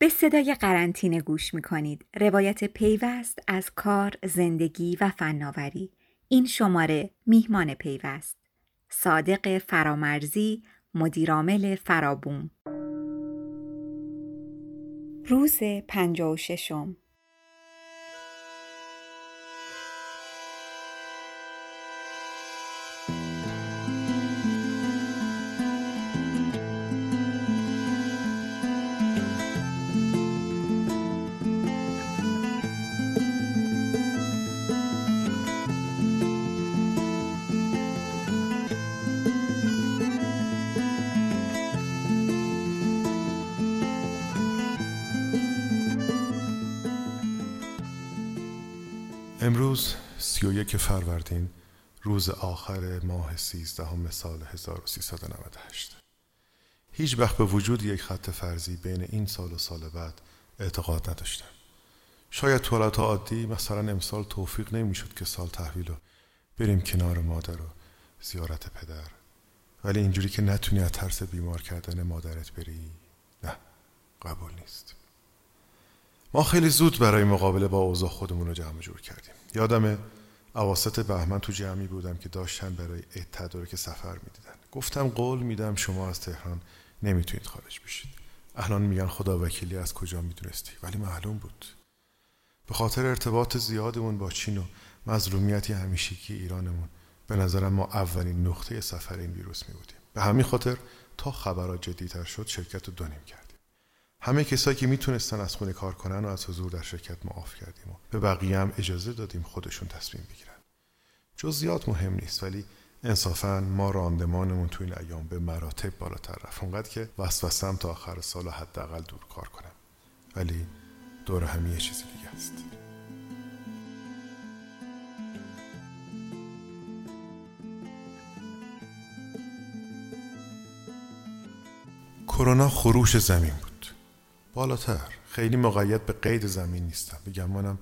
به صدای قرنطینه گوش می کنید. روایت پیوست از کار، زندگی و فناوری. این شماره میهمان پیوست. صادق فرامرزی، مدیرامل فرابوم. روز پنجاه و ششم امروز سی و یک فروردین روز آخر ماه سیزدهم سال 1398 هیچ وقت به وجود یک خط فرضی بین این سال و سال بعد اعتقاد نداشتم. شاید تو عادی مثلا امسال توفیق نمی‌شد که سال تحویل و بریم کنار مادر و زیارت پدر. ولی اینجوری که نتونی از ترس بیمار کردن مادرت بری نه قبول نیست. ما خیلی زود برای مقابله با اوضاع خودمون رو جمع جور کردیم. یادم اواسط بهمن تو جمعی بودم که داشتن برای عید که سفر می‌دیدن. گفتم قول میدم شما از تهران نمی‌تونید خارج بشید. الان میگن خدا وکیلی از کجا می‌دونستی؟ ولی معلوم بود. به خاطر ارتباط زیادمون با چین و مظلومیتی همیشگی ایرانمون به نظرم ما اولین نقطه سفر این ویروس می بودیم به همین خاطر تا خبرات جدیتر شد شرکت رو دونیم کرد همه کسایی که می‌تونستن از خونه کار کنن و از حضور در شرکت معاف کردیم و به بقیه هم اجازه دادیم خودشون تصمیم بگیرن. جزئیات مهم نیست ولی انصافا ما راندمانمون تو این ایام به مراتب بالاتر رفت. اونقدر که وسوسم تا آخر سال حداقل دور کار کنم. ولی دور همی یه چیزی دیگه است. کرونا خروش زمین بود. بالاتر. خیلی مقید به قید زمین نیستم. بگم منم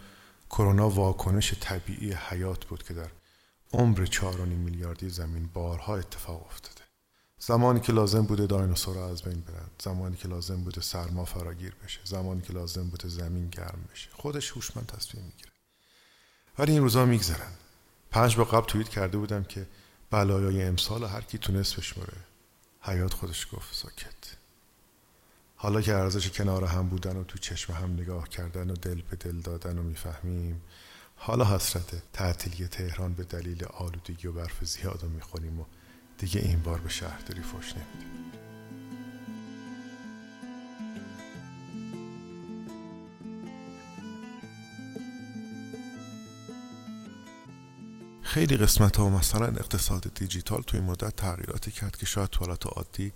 کرونا واکنش طبیعی حیات بود که در عمر 4.5 میلیاردی زمین بارها اتفاق افتاده. زمانی که لازم بوده دایناسورها از بین برن. زمانی که لازم بوده سرما فراگیر بشه. زمانی که لازم بوده زمین گرم بشه. خودش هوشمند تصمیم می‌گیره. ولی این روزا میگذرن. پنج با قبل توییت کرده بودم که بلایای امسال هر کی تونست بشمره حیات خودش گفت ساکت. حالا که ارزش کنار هم بودن و تو چشم هم نگاه کردن و دل به دل دادن و می‌فهمیم حالا حسرت تعطیلی تهران به دلیل آلودگی و برف زیاد رو می‌خونیم و دیگه این بار به شهرداری فش نمیدیم. خیلی قسمت ها مثلا اقتصاد دیجیتال تو این مدت تغییراتی کرد که شاید تو عادی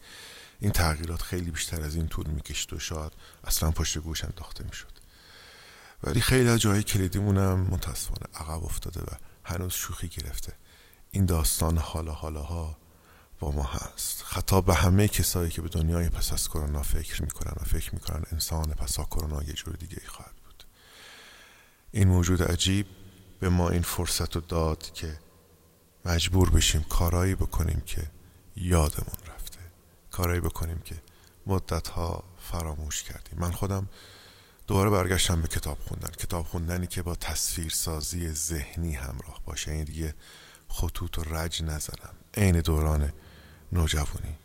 این تغییرات خیلی بیشتر از این طول می‌کشید و شاید اصلا پشت گوش انداخته می‌شد. ولی خیلی از جای کلیدیمونم متاسفانه عقب افتاده و هنوز شوخی گرفته. این داستان حالا حالاها با ما هست. خطاب به همه کسایی که به دنیای پس از کرونا فکر می‌کنن و فکر می‌کنن انسان پس از کرونا یه جور دیگه ای خواهد بود. این موجود عجیب به ما این فرصت رو داد که مجبور بشیم کارایی بکنیم که یادمون کارایی بکنیم که مدت ها فراموش کردیم. من خودم دوباره برگشتم به کتاب خوندن. کتاب خوندنی که با تصویرسازی ذهنی همراه باشه. این دیگه خطوط و رج نزنم. عین دوران نوجوانی.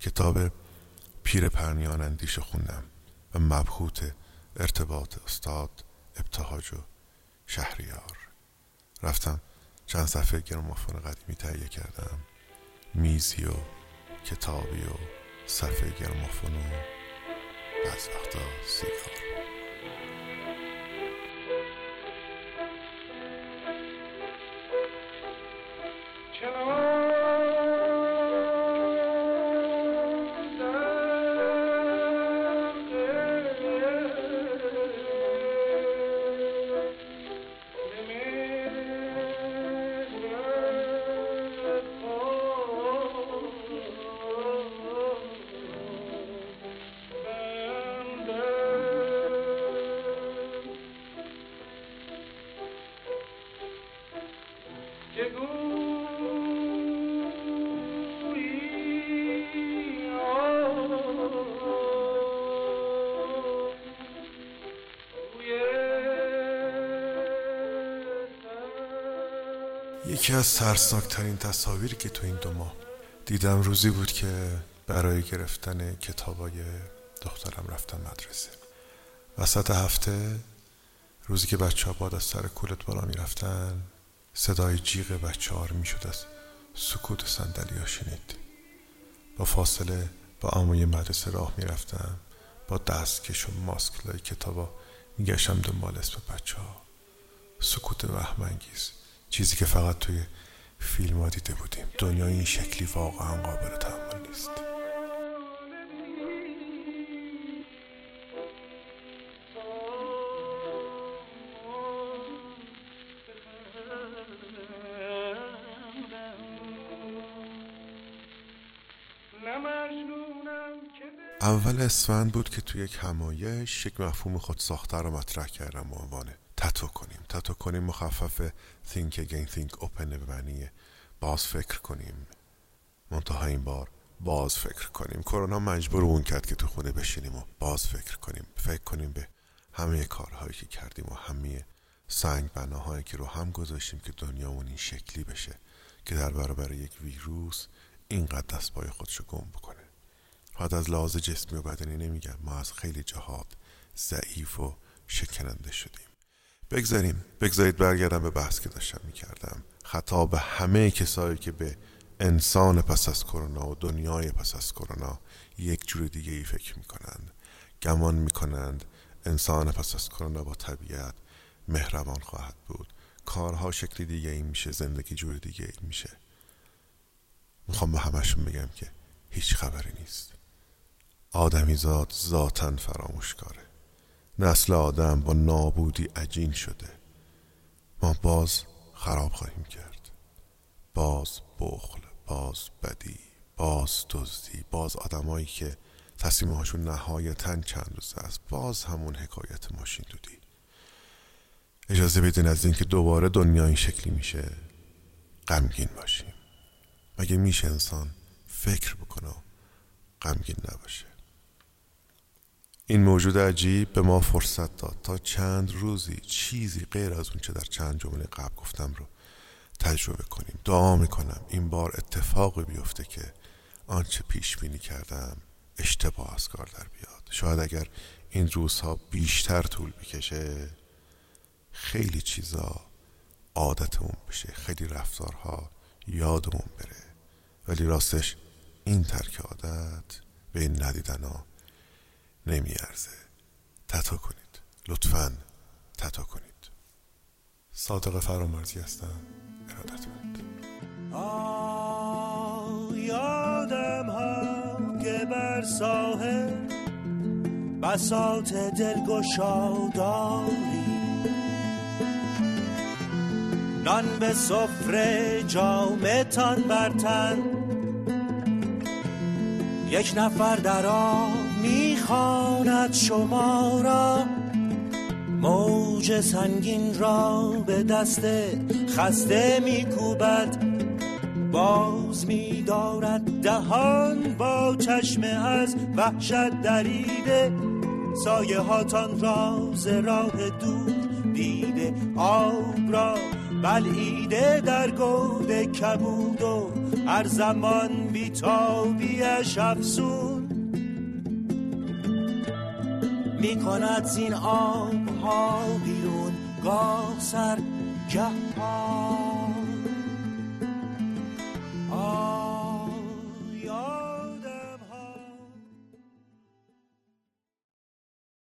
کتاب پیر پرنیان اندیش خوندم و مبهوت ارتباط استاد ابتهاج و شهریار. رفتم چند صفحه گرامافون قدیمی تهیه کردم میزی و کتابی و صفحه گرامافون و از وقتا سیگار Hello. یکی از سرسناکترین تصاویری که تو این دو ماه دیدم روزی بود که برای گرفتن کتابای دخترم رفتم مدرسه. وسط هفته روزی که بچه ها از سر کولت بالا می‌رفتن صدای جیغ بچه ها می‌شد از سکوت سندلی ها شنید. با فاصله با آموی مدرسه راه می‌رفتم با دستکش و ماسک لای کتابا میگشتم دنبال اسم بچه ها سکوت وهمانگیز چیزی که فقط توی فیلم ها دیده بودیم. دنیا این شکلی واقعا قابل تحمل نیست. اول اسفند بود که توی یک همایش یک مفهوم خود ساخته رو مطرح کردم به عنوان تتو کنیم. تتو کنیم مخفف think again think open به معنی باز فکر کنیم. منتها این بار باز فکر کنیم. کرونا مجبور اون کرد که تو خونه بشینیم و باز فکر کنیم. فکر کنیم به همه کارهایی که کردیم و همه سنگ بناهایی که رو هم گذاشتیم که دنیامون این شکلی بشه که در برابر یک ویروس اینقدر دست پای خودشو گم بکنه. حد از لحاظ جسمی و بدنی نمیگم ما از خیلی جهات ضعیف و شکننده شدیم. بگذاریم. بگذارید برگردم به بحث که داشتم می‌کردم. خطا به همه کسایی که به انسان پس از کرونا و دنیای پس از کرونا یک جور دیگه ای فکر می‌کنند. گمان می‌کنند انسان پس از کرونا با طبیعت مهربان خواهد بود. کارها شکلی دیگه ای میشه زندگی جور دیگه ای میشه. می‌خوام به همشون بگم که هیچ خبری نیست. آدمیزاد ذاتا فراموشکاره. نسل آدم با نابودی عجین شده. ما باز خراب خواهیم کرد. باز بخل باز بدی باز دزدی باز آدمایی که تصمیمهاشون نهایتا چند روز است. باز همون حکایت ماشین دودی. اجازه بدین از اینکه دوباره دنیا این شکلی میشه غمگین باشیم. مگه میشه انسان فکر بکنه غمگین نباشه؟ این موجود عجیب به ما فرصت داد تا چند روزی چیزی غیر از اون چه در چند جمله قبل گفتم رو تجربه کنیم. دعا می‌کنم این بار اتفاقی بیفته که آنچه پیش بینی کردم اشتباه از کار در بیاد. شاید اگر این روزها بیشتر طول بکشه خیلی چیزا عادتمون بشه. خیلی رفتارها یادمون بره. ولی راستش این ترک عادت به این ندیدن ها نمیارزه. تتا کنید. لطفا تتا کنید. صادق فرامرزی هستم. ارادتمند. یادم ها که بر ساحل بساط دلگشاداری نان به سفره جامتان برتن. یک نفر در آن می‌خواند شما را موج سنگین را به دست خسته میکوبد باز میدارد دهان با چشم از وحشت دریده سایه هاتان راز راه دور دیده آب را بلعیده در گود کبود و هر زمان بیتابیش افسون می کند زین آب ها بیرون. گاه سر گه